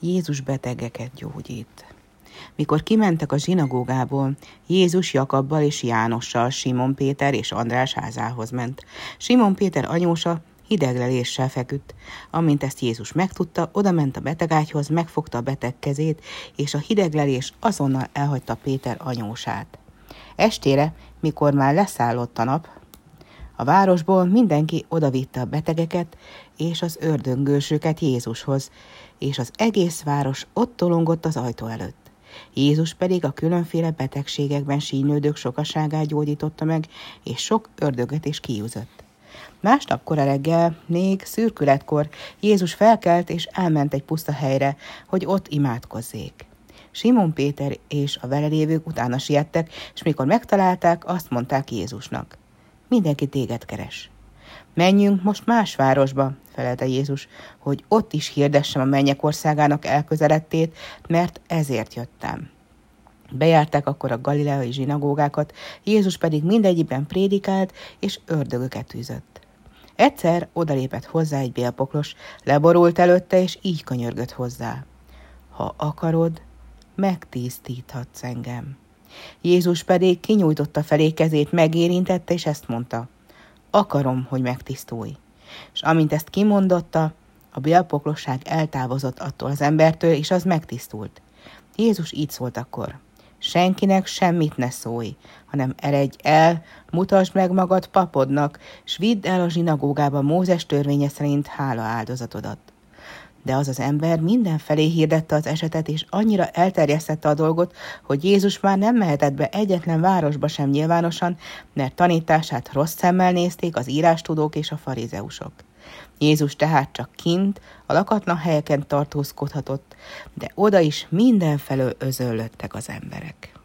Jézus betegeket gyógyít. Mikor kimentek a zsinagógából, Jézus Jakabbal és Jánossal Simon Péter és András házához ment. Simon Péter anyósa hidegleléssel feküdt. Amint ezt Jézus megtudta, oda ment a betegágyhoz, megfogta a beteg kezét, és a hideglelés azonnal elhagyta Péter anyósát. Estére, mikor már leszállott a nap, a városból mindenki odavitte a betegeket és az ördöngősöket Jézushoz, és az egész város ott tolongott az ajtó előtt. Jézus pedig a különféle betegségekben sínődők sokaságát gyógyította meg, és sok ördögöt is kiúzott. Másnap kora reggel, még szürkületkor Jézus felkelt és elment egy puszta helyre, hogy ott imádkozzék. Simon Péter és a vele lévők utána siettek, és mikor megtalálták, azt mondták Jézusnak. Mindenki téged keres. Menjünk most más városba, felelte Jézus, hogy ott is hirdessem a mennyek országának elközeledtét, mert ezért jöttem. Bejárták akkor a galileai zsinagógákat, Jézus pedig mindegyikben prédikált, és ördögöket tűzött. Egyszer odalépett hozzá egy bélpoklos, leborult előtte, és így könyörgött hozzá. Ha akarod, megtisztíthatsz engem. Jézus pedig kinyújtotta felé kezét, megérintette, és ezt mondta. Akarom, hogy megtisztulj. És amint ezt kimondotta, a bélpoklosság eltávozott attól az embertől, és az megtisztult. Jézus így szólt akkor. Senkinek semmit ne szólj, hanem eredj el, mutasd meg magad papodnak, s vidd el a zsinagógába Mózes törvénye szerint hála áldozatodat. De az az ember mindenfelé hirdette az esetet, és annyira elterjesztette a dolgot, hogy Jézus már nem mehetett be egyetlen városba sem nyilvánosan, mert tanítását rossz szemmel nézték az írástudók és a farizeusok. Jézus tehát csak kint, a lakatlan helyeken tartózkodhatott, de oda is mindenfelől özöllöttek az emberek.